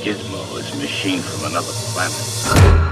Gizmo is machine from another planet.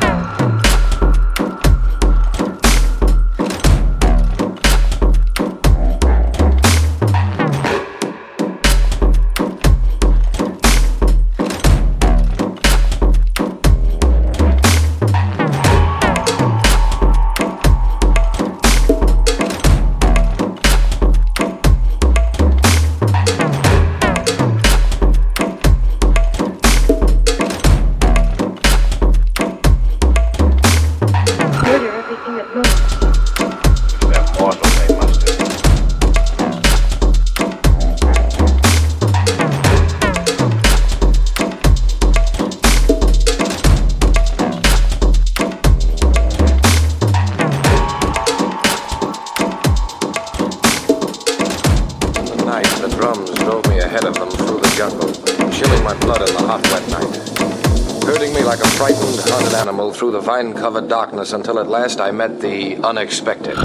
The drums drove me ahead of them through the jungle, chilling my blood in the hot, wet night. Herding me like a frightened, hunted animal through the vine covered darkness until at last I met the unexpected.